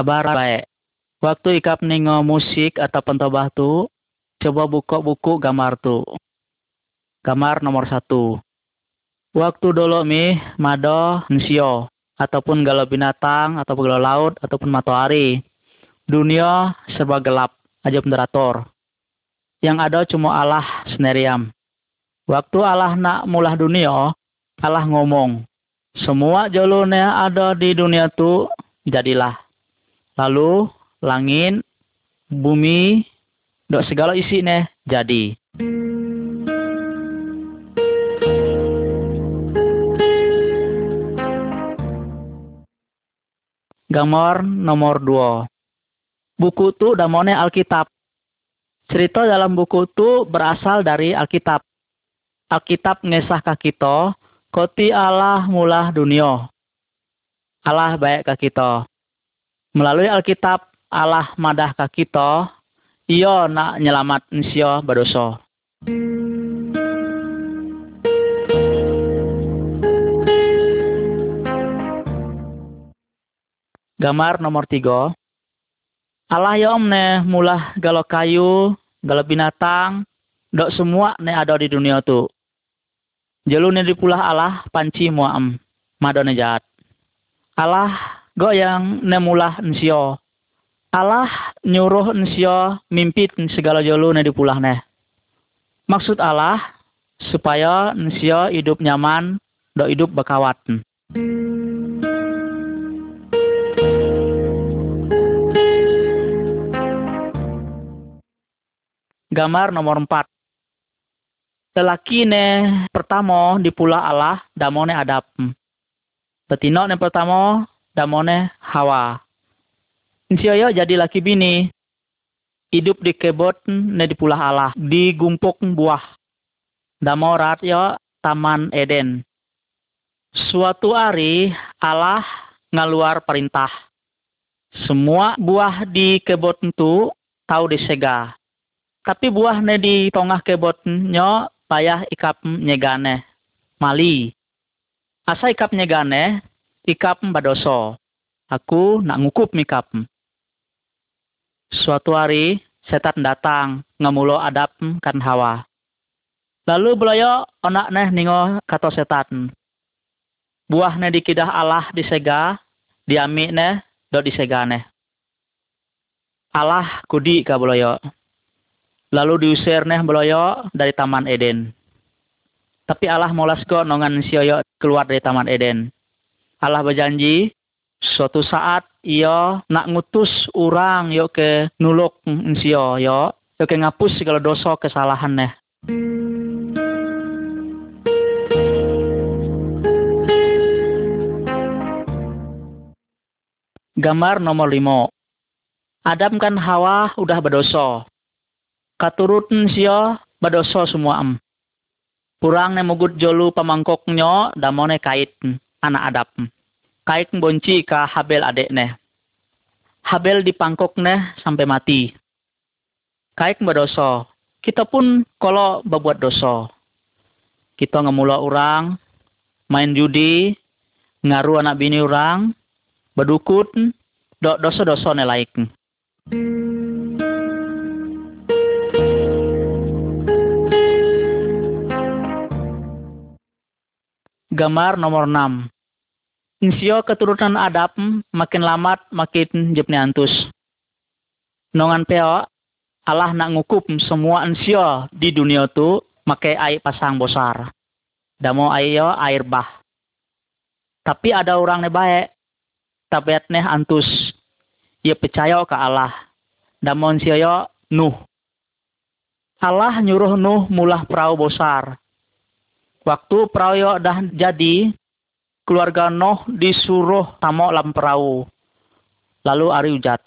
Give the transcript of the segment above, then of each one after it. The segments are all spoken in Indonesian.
Kabar baik. Waktu ikap ningo musik atau pentobah tu, coba buka buku gambar tu. Gambar nomor satu. Waktu dulu mi mado nsio ataupun galau binatang ataupun galau laut ataupun matahari. Dunia serba gelap, aja moderator. Yang ada cuma Allah sendiriam. Waktu Allah nak mulah dunia, Allah ngomong, semua jalurnya ada di dunia tu jadilah. Lalu langit, bumi, dok segala isi ne jadi. Gambar nomor 2. Buku itu damone Alkitab. Cerita dalam buku itu berasal dari Alkitab. Alkitab ngesah ke kita, koti Allah mulah dunia. Allah baik ke kita. Melalui Alkitab, Allah madah ke kita, iyo nak nyelamat nsio berdosa. Gambar nomor tiga. Allah ya om ne mulah galo kayu, galo binatang, dok semua ne ada di dunia tu. Jalu ne dipulah Allah panci muam, madone jahat. Allah go yang ne mulah nsio. Allah nyuruh nsio mimpit segala jalu ne dipulah ne. Maksud Allah supaya nsio hidup nyaman, do hidup bekawat. Gambar nomor 4. Lelaki ne pertama di pula Allah damone adap. Betino ne pertama damone Hawa. Insioyo jadi laki bini. Hidup di kebot ne di pula Allah. Di gumpuk buah. Damorat yo Taman Eden. Suatu hari Allah ngaluar perintah. Semua buah di kebot itu tahu disega tapi buah ne di tongah kebot nyo payah ikap nyegane. Mali. Asa ikap nyegane, ikap badoso. Aku nak ngukup mikap. Suatu hari, setan datang, ngemulo adap kan hawa. Lalu beloyo onak neh ningo kato setan. Buah ne dikidah Allah disega, diami neh do disegane. Allah kudi ka beloyo lalu diusir neh beloyo dari Taman Eden. Tapi Allah molas kok nongan sioyo keluar dari Taman Eden. Allah berjanji suatu saat iyo nak ngutus orang yo ke nuluk sio yo yo ke ngapus segala dosa kesalahan neh. Gambar nomor lima. Adam kan Hawa udah berdosa katuruten siya badoso semua am. Kurang ne mugut jolu pamangkoknya damone kait anak adap. Kait bonci ka Habel adek ne. Habel dipangkok ne sampai mati. Kait badoso. Kita pun kalau berbuat dosa. Kita ngemula orang, main judi, ngaruh anak bini orang, bedukut, do dosa-dosa ne laik. Gambar nomor 6. Insio keturunan adap makin lamat makin jepni antus. Nongan peo, Allah nak ngukup semua insio di dunia tu make air pasang bosar. Damo ayo air bah. Tapi ada orang ne baik, tabiat neh antus. Ia percaya ke Allah. Damo insio Nuh. Allah nyuruh Nuh mulah perahu bosar Waktu perahu dah jadi, keluarga Noh disuruh tamu lam perahu. Lalu ari ujat.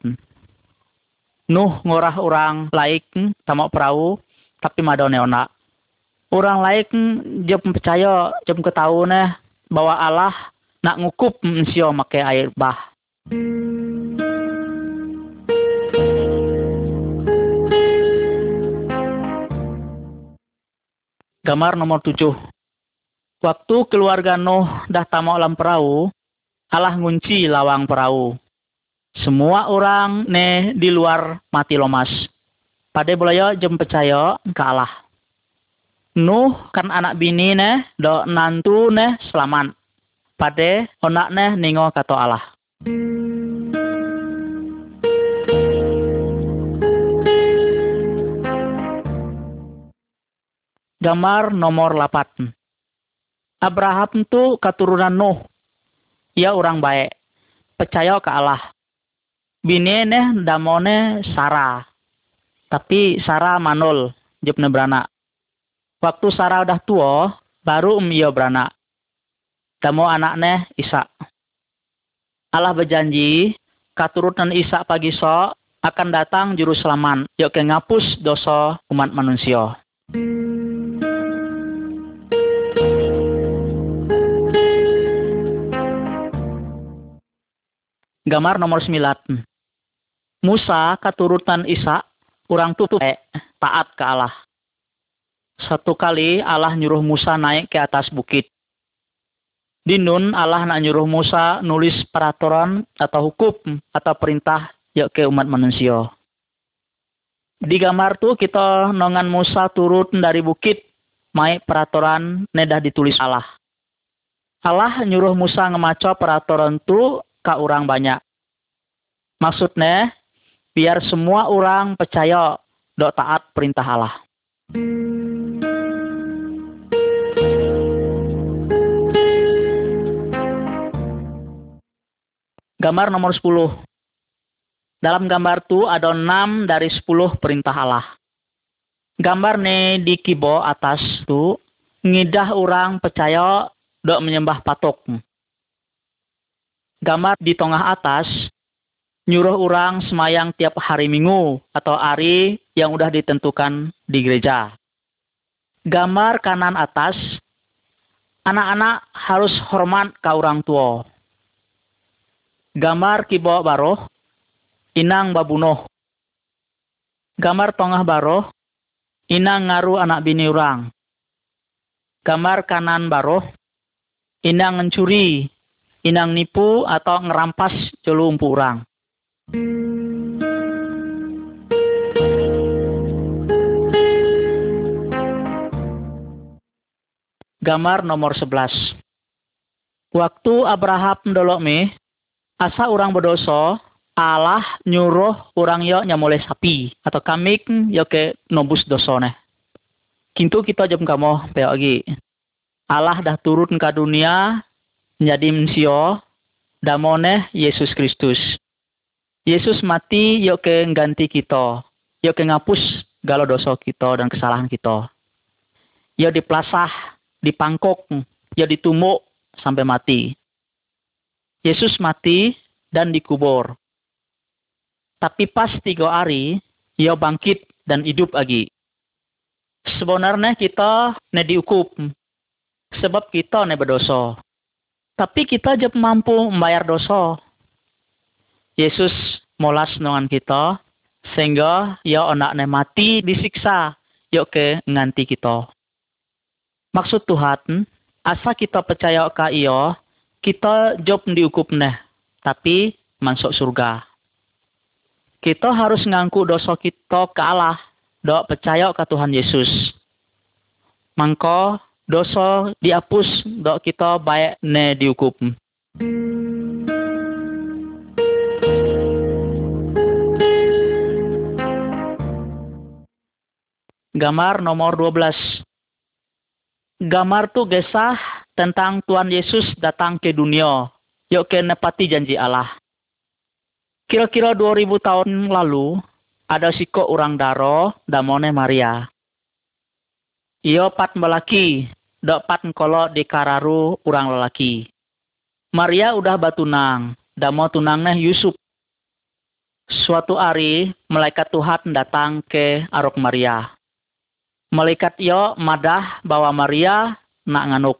Nuh ngorah orang laik tamu perahu, tapi madone ona. Orang laik jam percaya, jam ketahu bahwa Allah nak ngukup mensio make air bah. Gambar nomor tujuh. Waktu keluarga Nuh dah tamu alam perahu, Allah ngunci lawang perahu. Semua orang ne di luar mati lomas. Pada boleh jem percaya ke Allah. Nuh kan anak bini ne do nantu ne selamat. Pada onak ne ningo kata Allah. Gambar nomor 8. Abraham tu keturunan Nuh. Ia orang baik. Percaya ke Allah. Bini ne damone Sarah. Tapi Sarah manul. Jepne beranak. Waktu Sarah udah tua, baru um ia beranak. Damo anaknya Isa. Allah berjanji, keturunan Isa pagi so akan datang juru selamat, yuk ngapus dosa umat manusia. Gambar nomor 9. Musa keturutan Isa, orang tutup eh, taat ke Allah. Satu kali Allah nyuruh Musa naik ke atas bukit. Di Nun Allah nak nyuruh Musa nulis peraturan atau hukum atau perintah yuk ke umat manusia. Di gambar tu kita nongan Musa turut dari bukit, mai peraturan nedah ditulis Allah. Allah nyuruh Musa ngemaco peraturan tu ke orang banyak. Maksudnya, biar semua orang percaya dok taat perintah Allah. Gambar nomor 10. Dalam gambar tu ada 6 dari 10 perintah Allah. Gambar ne di kibo atas tu ngidah orang percaya dok menyembah patok gambar di tengah atas nyuruh orang semayang tiap hari minggu atau hari yang udah ditentukan di gereja. Gambar kanan atas, anak-anak harus hormat ke orang tua. Gambar kibo baroh, inang babunoh. Gambar tengah baroh, inang ngaru anak bini orang. Gambar kanan baroh, inang mencuri inang nipu atau ngerampas jolu umpu orang. Gambar nomor 11. Waktu Abraham dolok me, asa orang berdosa, Allah nyuruh orang yo nyamole sapi atau kamik yo ke nobus dosone. Kintu kita jam kamu lagi. Allah dah turun ke dunia menjadi mensio damone Yesus Kristus. Yesus mati yuk ke ganti kita. Yuk ke ngapus galau dosa kita dan kesalahan kita. Yuk diplasah, dipangkok, yuk ditumuk sampai mati. Yesus mati dan dikubur. Tapi pas tiga hari, ia bangkit dan hidup lagi. Sebenarnya kita ne diukup. Sebab kita ne berdosa. Tapi kita aja mampu membayar dosa. Yesus molas nongan kita sehingga ya anaknya mati disiksa yuk ke nganti kita. Maksud Tuhan, asa kita percaya ke iyo, kita job diukup neh, tapi masuk surga. Kita harus ngangku dosa kita ke Allah, dok percaya ke Tuhan Yesus. Mangko dosa dihapus dok kita baik ne diukup. Gambar nomor 12. Gambar tu gesah tentang Tuhan Yesus datang ke dunia. Yuk ke nepati janji Allah. Kira-kira 2000 tahun lalu, ada siko orang daro, damone Maria. Iyo pat melaki, dok pat kolo di kararu urang lelaki. Maria udah batunang, damo tunangnya Yusuf. Suatu hari, malaikat Tuhan datang ke Arok Maria. Malaikat iyo madah bahwa Maria nak nganuk.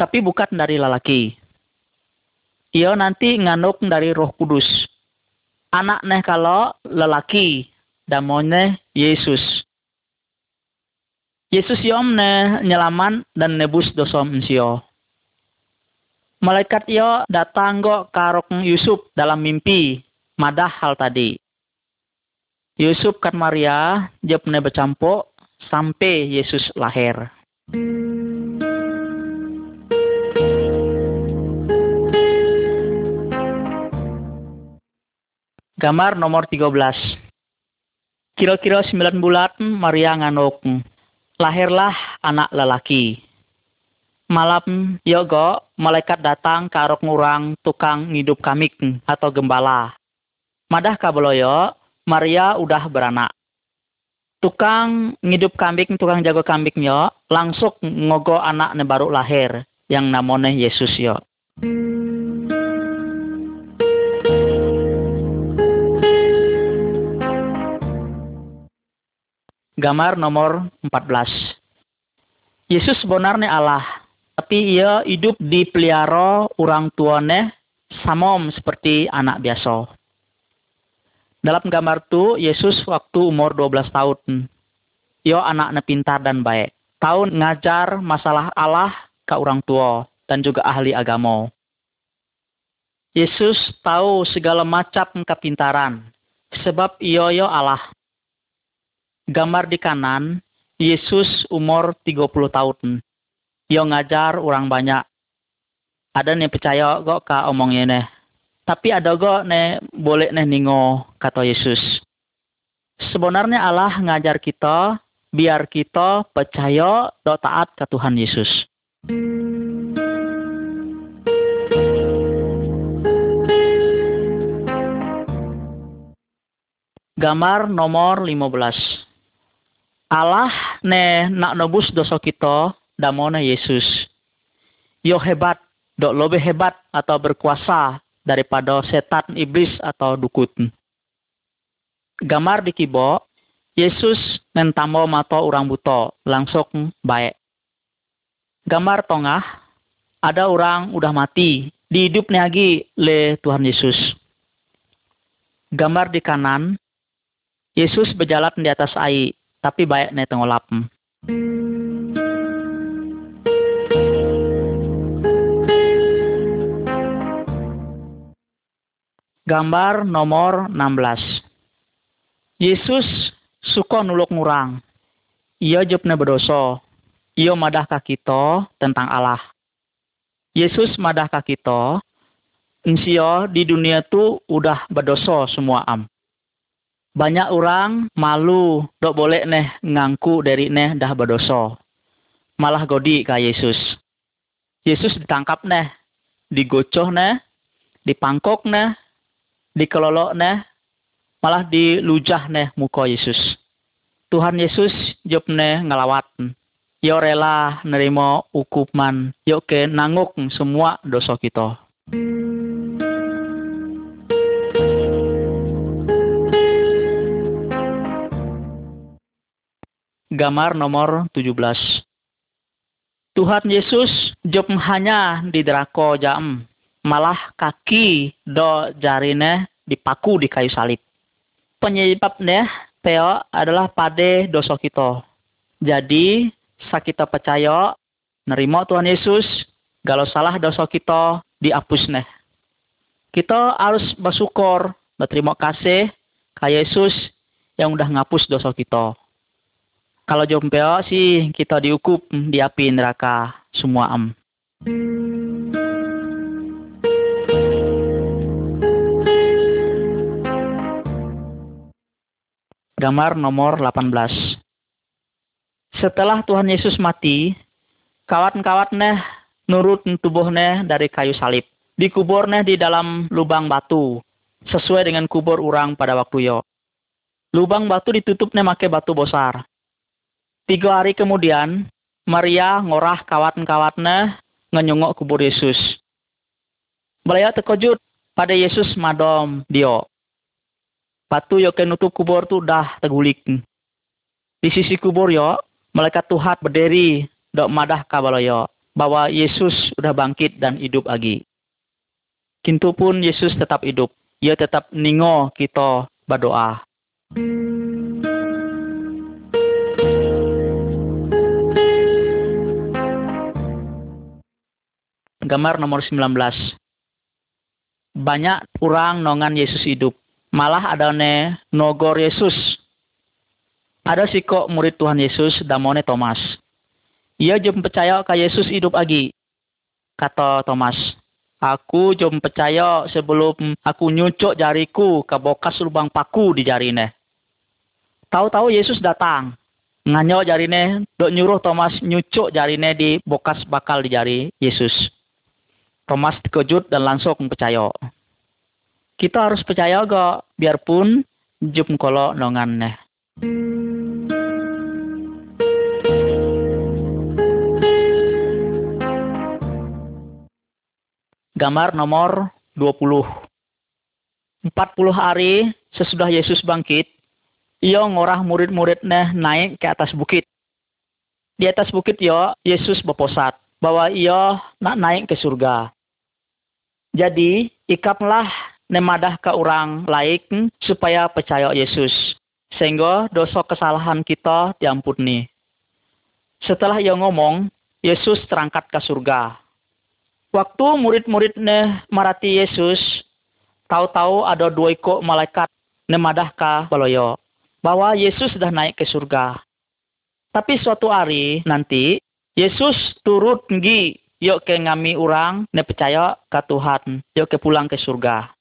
Tapi bukan dari lelaki. Iyo nanti nganuk dari roh kudus. Anak neh kalau lelaki, damonnya Yesus. Yesus yom ne nyelaman dan nebus dosa mensio. Malaikat yo datang go karok Yusuf dalam mimpi madah hal tadi. Yusuf kan Maria jepne bercampur sampai Yesus lahir. Gambar nomor 13. Kira-kira 9 bulan Maria nganuk. Lahirlah anak lelaki. Malam yogo malaikat datang ke arok ngurang tukang ngidup kamik atau gembala. Madah kabeloyo, Maria udah beranak. Tukang ngidup kambing, tukang jago kambing yo, langsung ngogo anak baru lahir yang namanya Yesus yo. Gambar nomor 14. Yesus sebenarnya Allah, tapi ia hidup di pelihara orang tuane samom seperti anak biasa. Dalam gambar tu, Yesus waktu umur 12 tahun. Ia anaknya pintar dan baik. Tahun ngajar masalah Allah ke orang tua dan juga ahli agama. Yesus tahu segala macam kepintaran, sebab ia Allah. Gambar di kanan, Yesus umur 30 tahun. Yo ngajar orang banyak. Ada nih percaya kok ka omongnya nih. Tapi ada kok nih boleh nih ningo kata Yesus. Sebenarnya Allah ngajar kita biar kita percaya do taat ke Tuhan Yesus. Gambar nomor 15. Allah ne nak nobus dosa kita damona Yesus. Yo hebat, dok lebih hebat atau berkuasa daripada setan iblis atau dukun. Gambar di kibo, Yesus nentamo mato orang buto, langsung baik. Gambar tengah, ada orang udah mati, dihidup lagi le Tuhan Yesus. Gambar di kanan, Yesus berjalan di atas air, tapi baik nih tengolap. Gambar nomor 16. Yesus suka nuluk ngurang. Ia jepne berdosa. Ia madah kita tentang Allah. Yesus madah kita. Insya di dunia tu udah berdosa semua am banyak orang malu dok boleh neh ngangku dari neh dah berdosa. Malah godi ke Yesus. Yesus ditangkap neh, digocoh neh, dipangkok neh, dikelolok neh, malah dilujah neh muka Yesus. Tuhan Yesus job neh ngelawat. Yo rela nerima hukuman, yo ke nanguk semua dosa kita. Gambar nomor 17. Tuhan Yesus job hanya di derako jam, malah kaki do jarine dipaku di kayu salib. Penyebabnya Teo adalah pada dosa kita. Jadi, sakita percaya, nerima Tuhan Yesus, kalau salah dosa kita dihapus nih. Kita harus bersyukur, berterima kasih ke Yesus yang udah ngapus dosa kita. Kalau jompeo sih kita diukup di api neraka semua am. Gambar nomor 18. Setelah Tuhan Yesus mati, kawat-kawatnya nurut tubuhnya dari kayu salib. Dikuburnya di dalam lubang batu, sesuai dengan kubur orang pada waktu yo. Lubang batu ditutupnya make batu besar. Tiga hari kemudian, Maria ngorah kawat-kawatnya ngenyongok kubur Yesus. Beliau terkejut pada Yesus madom dia. Batu yo nutup kubur tu dah tegulik. Di sisi kubur yo, malaikat Tuhan berdiri dok madah kabaloyo bahwa Yesus sudah bangkit dan hidup lagi. Kintu pun Yesus tetap hidup. Ia tetap ningo kita berdoa. Gambar nomor 19. Banyak orang nongan Yesus hidup. Malah ada ne nogor Yesus. Ada si kok murid Tuhan Yesus damone Thomas. Ia jom percaya ke Yesus hidup lagi. Kata Thomas, Aku jom percaya sebelum aku nyucuk jariku ke bokas lubang paku di jarine. Tahu-tahu Yesus datang. Nganyo jarine, dok nyuruh Thomas nyucuk jarine di bokas bakal di jari Yesus. Thomas terkejut dan langsung percaya. Kita harus percaya gak, biarpun jum kolo nongan Gambar nomor 20. 40 hari sesudah Yesus bangkit, ia ngorah murid-muridnya naik ke atas bukit. Di atas bukit yo Yesus berposat bahwa ia nak naik ke surga. Jadi ikaplah nemadah ke orang lain supaya percaya Yesus. Sehingga dosa kesalahan kita diampuni. Setelah ia ngomong, Yesus terangkat ke surga. Waktu murid-muridnya marati Yesus, tahu-tahu ada dua ikut malaikat nemadah ke baloyo bahwa Yesus sudah naik ke surga. Tapi suatu hari nanti Yesus turut pergi yuk ke ngami orang ne percaya ke Tuhan, yuk ke pulang ke surga.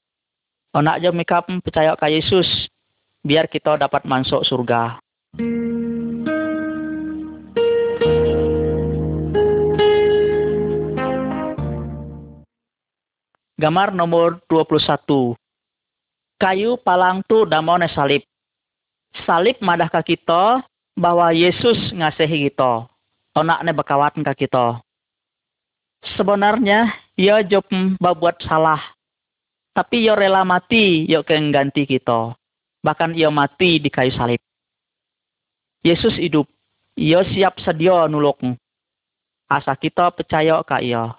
Onak aja mereka percaya ke Yesus biar kita dapat masuk surga. Gambar nomor 21. Kayu palang tu damone salib salib madah ke kita bahwa Yesus ngasihi kita. Onaknya bekawatan ke kita. Sebenarnya, ia job buat salah. Tapi ia rela mati, ia ganti kita. Bahkan ia mati di kayu salib. Yesus hidup. Ia siap sedia nuluk. Asa kita percaya ke ia.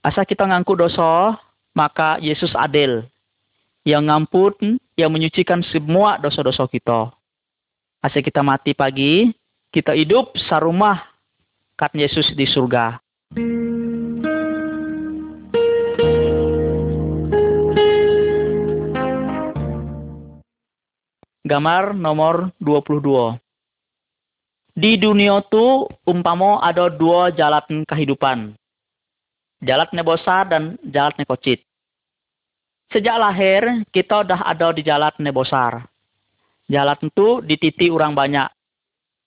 Asa kita ngangku dosa, maka Yesus adil yang ngampun, yang menyucikan semua dosa-dosa kita. Asal kita mati pagi, kita hidup sarumah kat Yesus di surga. Gambar nomor 22. Di dunia tu umpamo ada dua jalan kehidupan. Jalan nebosa dan jalan nekocit. Sejak lahir, kita udah ada di jalan nebosar. Jalan itu dititi orang banyak.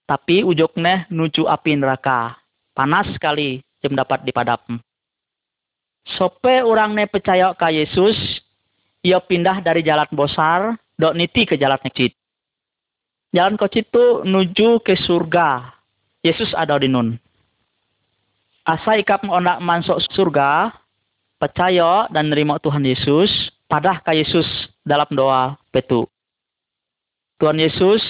Tapi ujungnya nuju api neraka. Panas sekali jam dapat dipadap. Sope orang percaya ke Yesus, ia pindah dari jalan bosar, dok niti ke jalan kecil. Jalan kecil itu nuju ke surga. Yesus ada di nun. Asa ikap onak masuk surga, percaya dan nerima Tuhan Yesus, padah ke Yesus dalam doa petu. Tuhan Yesus,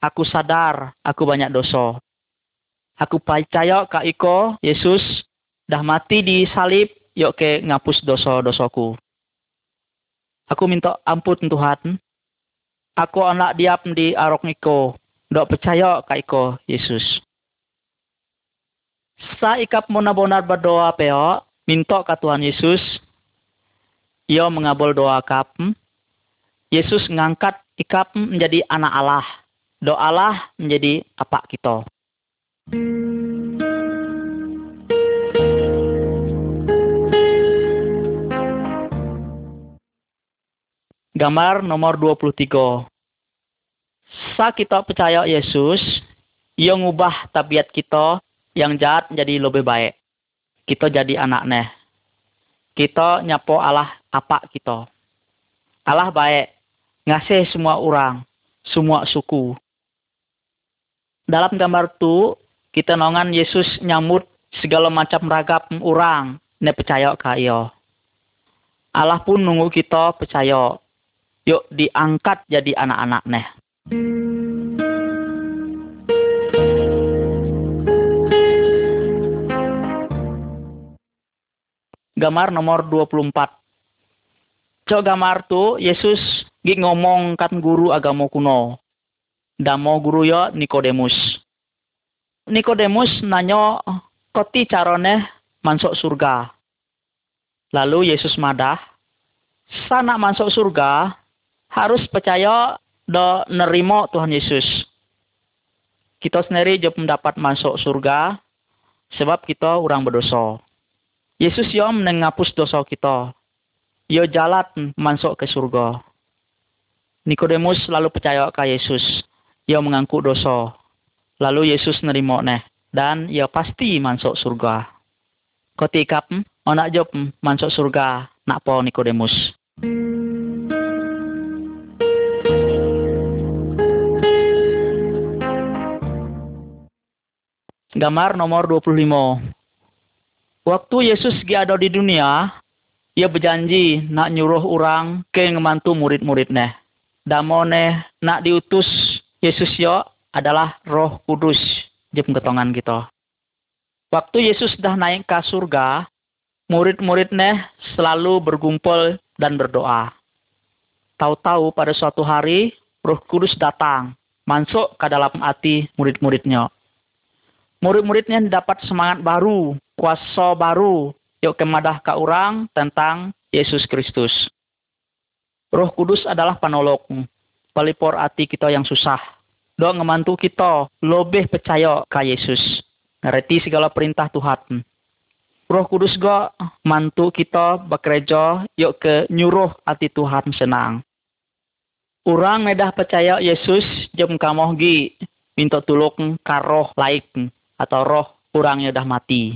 aku sadar aku banyak dosa. Aku percaya ke Iko, Yesus, dah mati di salib, yuk ke ngapus dosa-dosaku. Aku minta ampun Tuhan. Aku anak diap di arok Iko, dok percaya ke Iko, Yesus. Sa ikap benar-benar berdoa peo, minta ke Tuhan Yesus, ia mengabul doa kap, Yesus ngangkat ikap menjadi anak Allah. Doa Allah menjadi apa kita. Gambar nomor 23. Sa kita percaya Yesus, ia ngubah tabiat kita yang jahat menjadi lebih baik kita jadi anaknya. Kita nyapo Allah apa kita. Allah baik, ngasih semua orang, semua suku. Dalam gambar itu, kita nongan Yesus nyambut segala macam ragam orang, ne percaya ke iyo. Allah pun nunggu kita percaya. Yuk diangkat jadi anak-anak neh. gambar nomor 24. Cok gambar tu Yesus gi ngomong kan guru agama kuno. Damo guru yo Nikodemus. Nikodemus nanyo koti carone masuk surga. Lalu Yesus madah, sana masuk surga harus percaya do nerimo Tuhan Yesus. Kita sendiri juga mendapat masuk surga sebab kita orang berdosa. Yesus yo menengapus dosa kita. Yo jalan masuk ke surga. Nikodemus lalu percaya ke Yesus. Ia mengaku dosa. Lalu Yesus nerimo neh. Dan ia pasti masuk surga. Ketika onak job masuk surga nak po Nikodemus. Gambar nomor 25. Waktu Yesus ada di dunia, ia berjanji nak nyuruh orang ke ngemantu murid-muridnya damone nak diutus Yesus yo adalah Roh Kudus di ketongan kita. Waktu Yesus sudah naik ke surga, murid-muridnya selalu bergumpul dan berdoa. Tahu-tahu pada suatu hari Roh Kudus datang, masuk ke dalam hati murid-muridnya. Murid-muridnya dapat semangat baru, kuasa baru, yuk kemadah ke orang tentang Yesus Kristus. Roh Kudus adalah penolong, pelipur hati kita yang susah. Doa ngemantu kita lebih percaya ke Yesus. Ngerti segala perintah Tuhan. Roh Kudus go mantu kita bekerja yuk ke nyuruh hati Tuhan senang. Orang medah percaya Yesus jam kamu gi minta tulung karoh laik atau roh orang yang dah mati.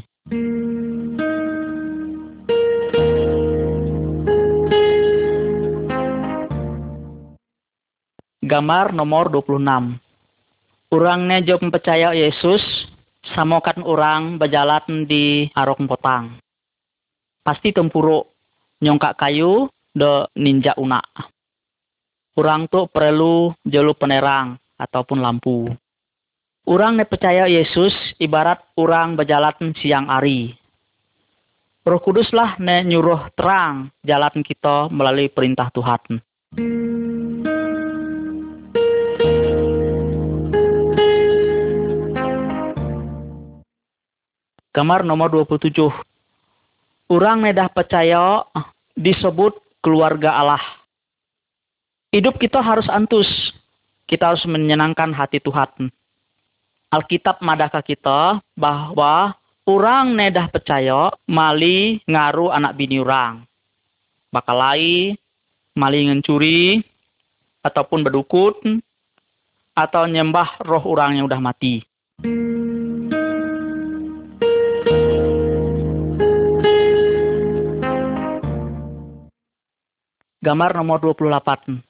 Gambar nomor 26. Urangnya jawab percaya Yesus, samokan orang berjalan di arok potang. Pasti tempuruk, nyongkak kayu, do ninja unak. Urang tuh perlu jalur penerang ataupun lampu. Urang ne percaya Yesus ibarat urang berjalan siang hari. Roh Kuduslah ne nyuruh terang jalan kita melalui perintah Tuhan. Kamar nomor 27. Orang nedah percaya disebut keluarga Allah. Hidup kita harus antus. Kita harus menyenangkan hati Tuhan. Alkitab madaka kita bahwa orang nedah percaya mali ngaruh anak bini orang. Bakalai, mali ngencuri, ataupun berdukun, atau nyembah roh orang yang udah mati. Gambar nomor 28.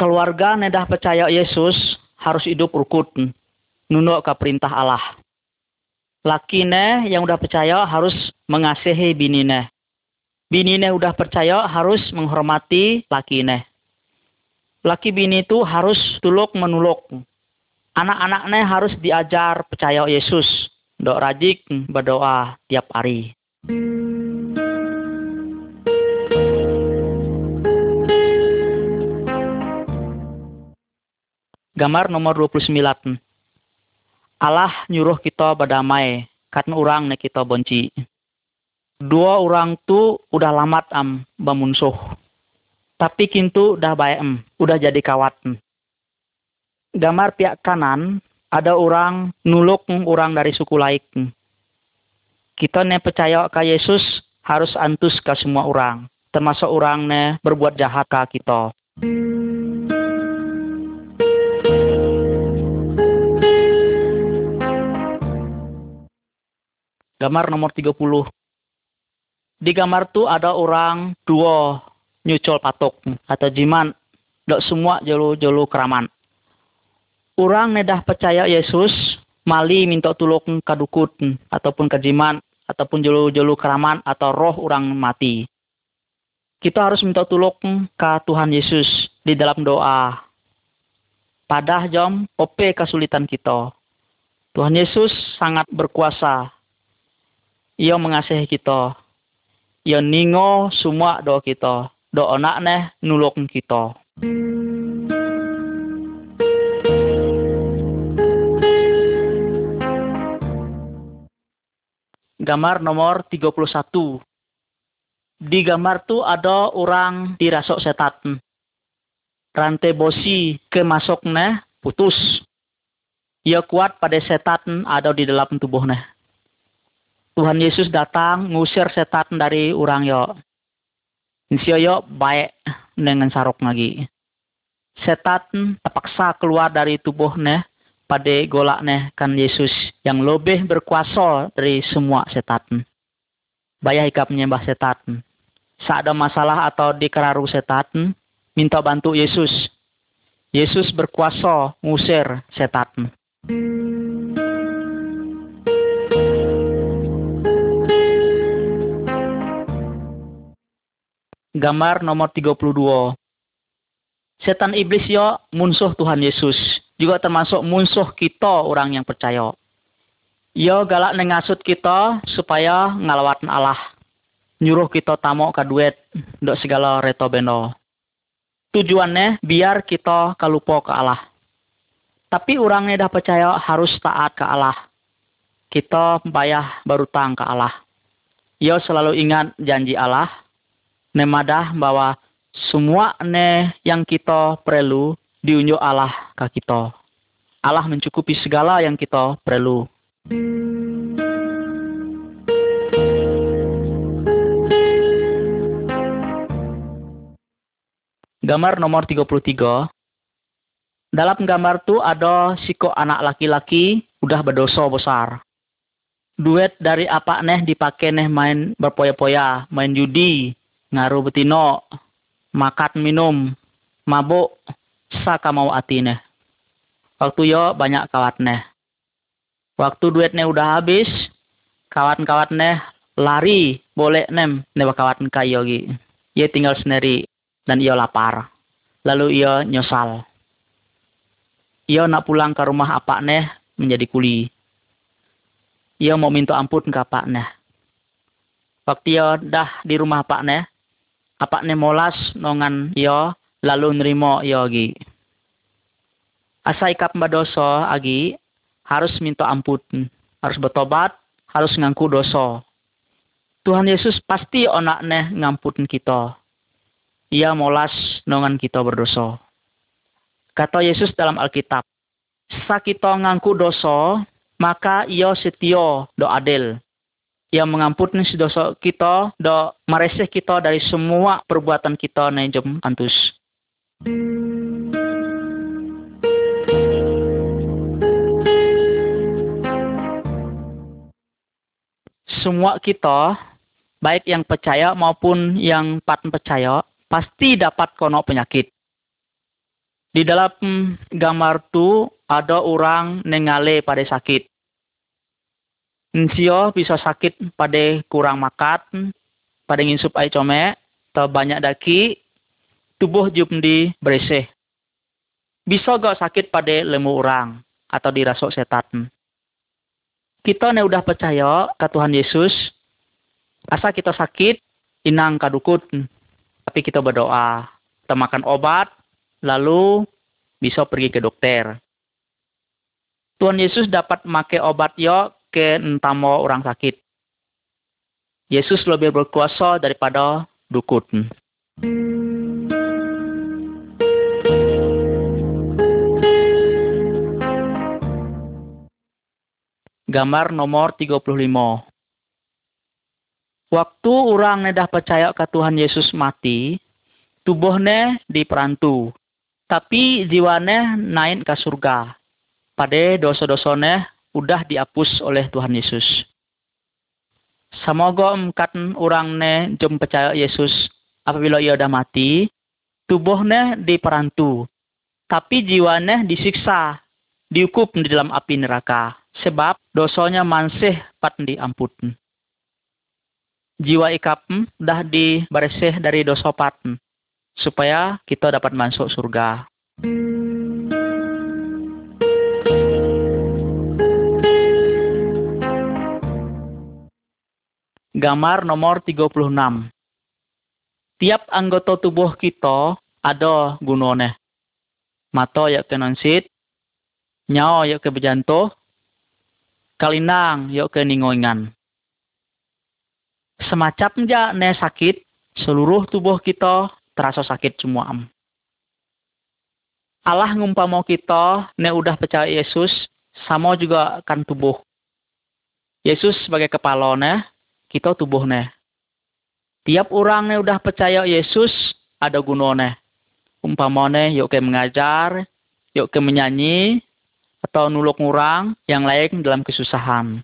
Keluarga nedah percaya Yesus harus hidup rukun. Nunduk ke perintah Allah. Laki ne yang udah percaya harus mengasihi bini ne. Bini ne udah percaya harus menghormati laki ne. Laki bini itu harus tuluk menuluk. Anak-anaknya harus diajar percaya Yesus. Dok rajik berdoa tiap hari. Gambar nomor 29. Allah nyuruh kita berdamai, karena orang nih kita benci. Dua orang tu udah lamat am bamunsuh. Tapi kintu dah baik am, udah jadi kawat. Gambar pihak kanan ada orang nuluk orang dari suku lain. Kita nih percaya ke Yesus harus antus ke semua orang, termasuk orang nih berbuat jahat ke kita. Gambar nomor 30. Di gambar tu ada orang dua nyucol patok atau jiman. Dok semua jolu-jolu keraman. Orang nedah percaya Yesus mali minta tulung kadukut ataupun kejiman ataupun jolu-jolu keraman atau roh orang mati. Kita harus minta tulung ke Tuhan Yesus di dalam doa. Pada jam ope kesulitan kita. Tuhan Yesus sangat berkuasa ia mengasihi kita. Ia ningo semua doa kita. Doa anak neh nulung kita. Gambar nomor 31. Di gambar tu ada orang dirasuk setan. Rantai bosi ke masuknya putus. Ia kuat pada setan ada di dalam tubuhnya. Tuhan Yesus datang ngusir setan dari orang yo. Insya yo baik dengan sarok lagi. Setan terpaksa keluar dari tubuhnya pada golaknya kan Yesus yang lebih berkuasa dari semua setan. Bayar hikap menyembah setan. Saat ada masalah atau dikeraru setan, minta bantu Yesus. Yesus berkuasa ngusir setan. Gambar nomor 32. Setan iblis yo musuh Tuhan Yesus. Juga termasuk musuh kita orang yang percaya. Yo galak nengasut kita supaya ngalawatan Allah nyuruh kita tamu ke duit untuk segala reto bendo. Tujuannya biar kita kalupo ke Allah. Tapi orangnya dah percaya harus taat ke Allah. Kita bayar berutang ke Allah. Ia selalu ingat janji Allah. Nemadah bahwa semua ne yang kita perlu diunjuk Allah ke kita. Allah mencukupi segala yang kita perlu. Gambar nomor 33. Dalam gambar itu ada siko anak laki-laki udah berdosa besar. Duit dari apa neh dipakai neh main berpoya-poya, main judi, ngaruh betino, makan minum, mabuk, saka mau ati neh. Waktu yo banyak kawat neh. Waktu duitnya udah habis, kawan-kawan neh lari boleh nem neba kawan kayo gi. Ia tinggal sendiri dan ia lapar. Lalu ia nyesal. Ia nak pulang ke rumah apa neh menjadi kuli. Ia mau minta ampun ke apa neh. Waktu ia dah di rumah apa apa neh molas nongan ia lalu nerimo ia lagi. Asa ikap dosa agi harus minta ampun, harus bertobat, harus ngangku dosa. Tuhan Yesus pasti onak neh ngampun kita ia molas nongan kita berdosa. Kata Yesus dalam Alkitab, sa kita ngangku dosa, maka ia setia do adil. Ia mengampuni dosa kita, do mereseh kita dari semua perbuatan kita nejem antus. Semua kita, baik yang percaya maupun yang pat percaya, pasti dapat kono penyakit. Di dalam gambar tu ada orang nengale pada sakit. Nsio bisa sakit pada kurang makan, pada nginsup air come, atau banyak daki, tubuh jum di bereseh. Bisa gak sakit pada lemu orang atau dirasuk setan. Kita ne udah percaya ke Tuhan Yesus, asa kita sakit, inang kadukut, tapi kita berdoa, kita makan obat, lalu bisa pergi ke dokter. Tuhan Yesus dapat make obat yo ke entamo orang sakit. Yesus lebih berkuasa daripada dukun. Gambar nomor 35. Waktu orang nedah percaya ke Tuhan Yesus mati, tubuhnya diperantu. Tapi jiwane naik ke surga. Pada dosa-dosanya udah dihapus oleh Tuhan Yesus. Semoga orang ne jom percaya Yesus apabila ia udah mati, tubuhnya diperantu. Tapi jiwane disiksa, dihukum di dalam api neraka. Sebab dosanya mansih pat diampun jiwa ikapm dah dibersih dari dosa patm supaya kita dapat masuk surga. Gambar nomor 36. Tiap anggota tubuh kita ada gunone. Mata ya ke nonsit, nyawa ya ke bejanto, kalinang ya ke ningoingan semacam ja ne sakit seluruh tubuh kita terasa sakit semua. Allah ngumpamo kita ne udah percaya Yesus sama juga kan tubuh. Yesus sebagai kepala ne, kita tubuh ne. Tiap orang ne udah percaya Yesus ada gunone. Umpamane yuk ke mengajar, yuk ke menyanyi, atau nuluk ngurang yang lain dalam kesusahan.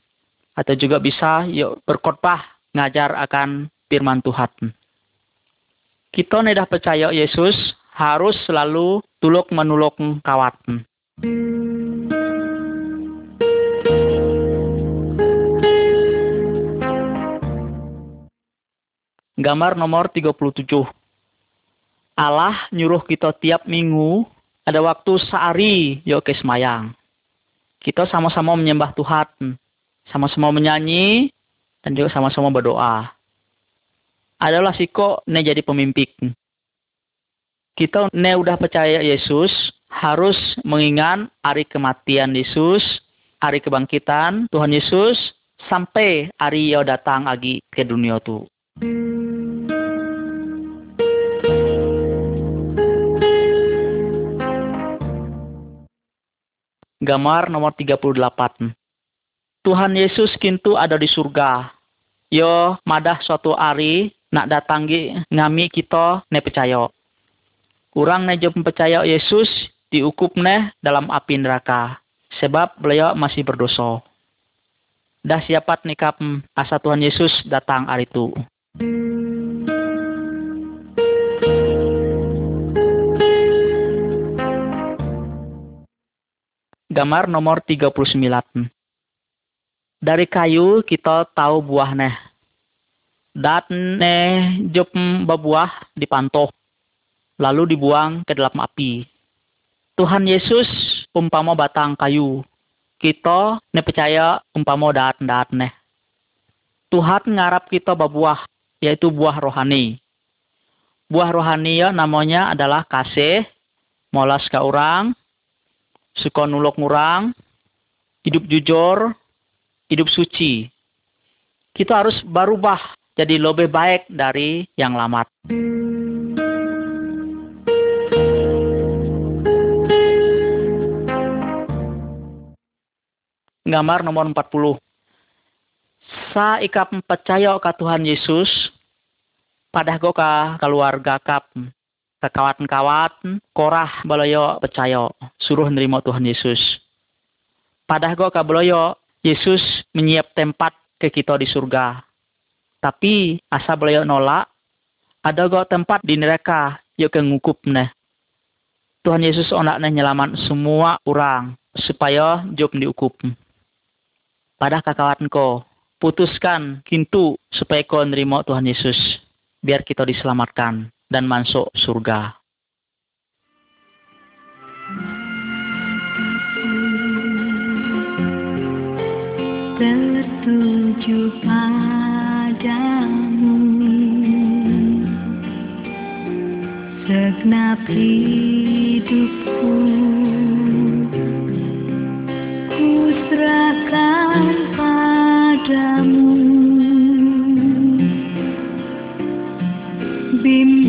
Atau juga bisa yuk berkhotbah ngajar akan firman Tuhan. Kita nedah percaya Yesus harus selalu tuluk menuluk kawat. Gambar nomor 37. Allah nyuruh kita tiap minggu ada waktu sehari yuk ke semayang. Kita sama-sama menyembah Tuhan, sama-sama menyanyi, dan juga sama-sama berdoa. Adalah siko ne jadi pemimpin. Kita ne udah percaya Yesus harus mengingat hari kematian Yesus, hari kebangkitan Tuhan Yesus, sampai hari ia datang lagi ke dunia tu. Gambar nomor 38. Tuhan Yesus kintu ada di surga. Yo madah suatu hari nak datangi ngami kita ne percaya. Kurang ne jom percaya Yesus diukup ne dalam api neraka. Sebab beliau masih berdosa. Dah siapat nikap asa Tuhan Yesus datang hari itu. Gambar nomor 39. Dari kayu kita tahu buahnya. Dat ne jop berbuah dipantoh. Lalu dibuang ke dalam api. Tuhan Yesus umpama batang kayu. Kita ne percaya umpama dat-dat ne. Tuhan ngarap kita berbuah, yaitu buah rohani. Buah rohani ya namanya adalah kasih, molas ke orang, suka nulok ngurang, hidup jujur, hidup suci. Kita harus berubah jadi lebih baik dari yang lama. Gambar nomor 40. Sa ikap percaya ke Tuhan Yesus, pada go ka keluarga kap kekawatan-kawatan korah baloyo percaya suruh nerima Tuhan Yesus. Padahal go kabloyo Yesus menyiap tempat ke kita di surga. Tapi asa beliau nolak, ada go tempat di neraka yuk ke ngukup neh. Tuhan Yesus onak neh nyelamat semua orang supaya job diukup. Padahal kakawatan ko, putuskan kintu supaya kau nerima Tuhan Yesus. Biar kita diselamatkan dan masuk surga. Tertuju padamu Segenap hidupku Ku serahkan padamu. Bimbing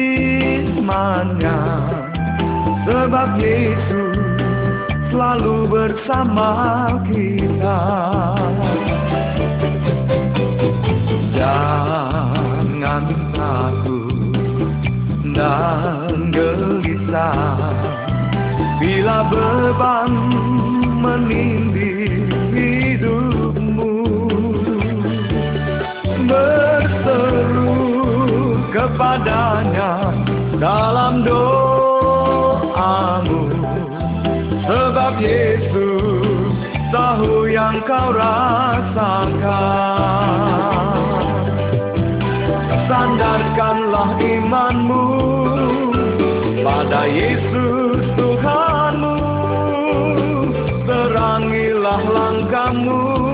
firman-Nya sebab Yesus selalu bersama kita. Jangan takut dan gelisah bila beban menindih hidupmu. Berseru kepadanya dalam doamu sebab Yesus tahu yang kau rasakan. Sandarkanlah imanmu pada Yesus Tuhanmu. Serangilah langkahmu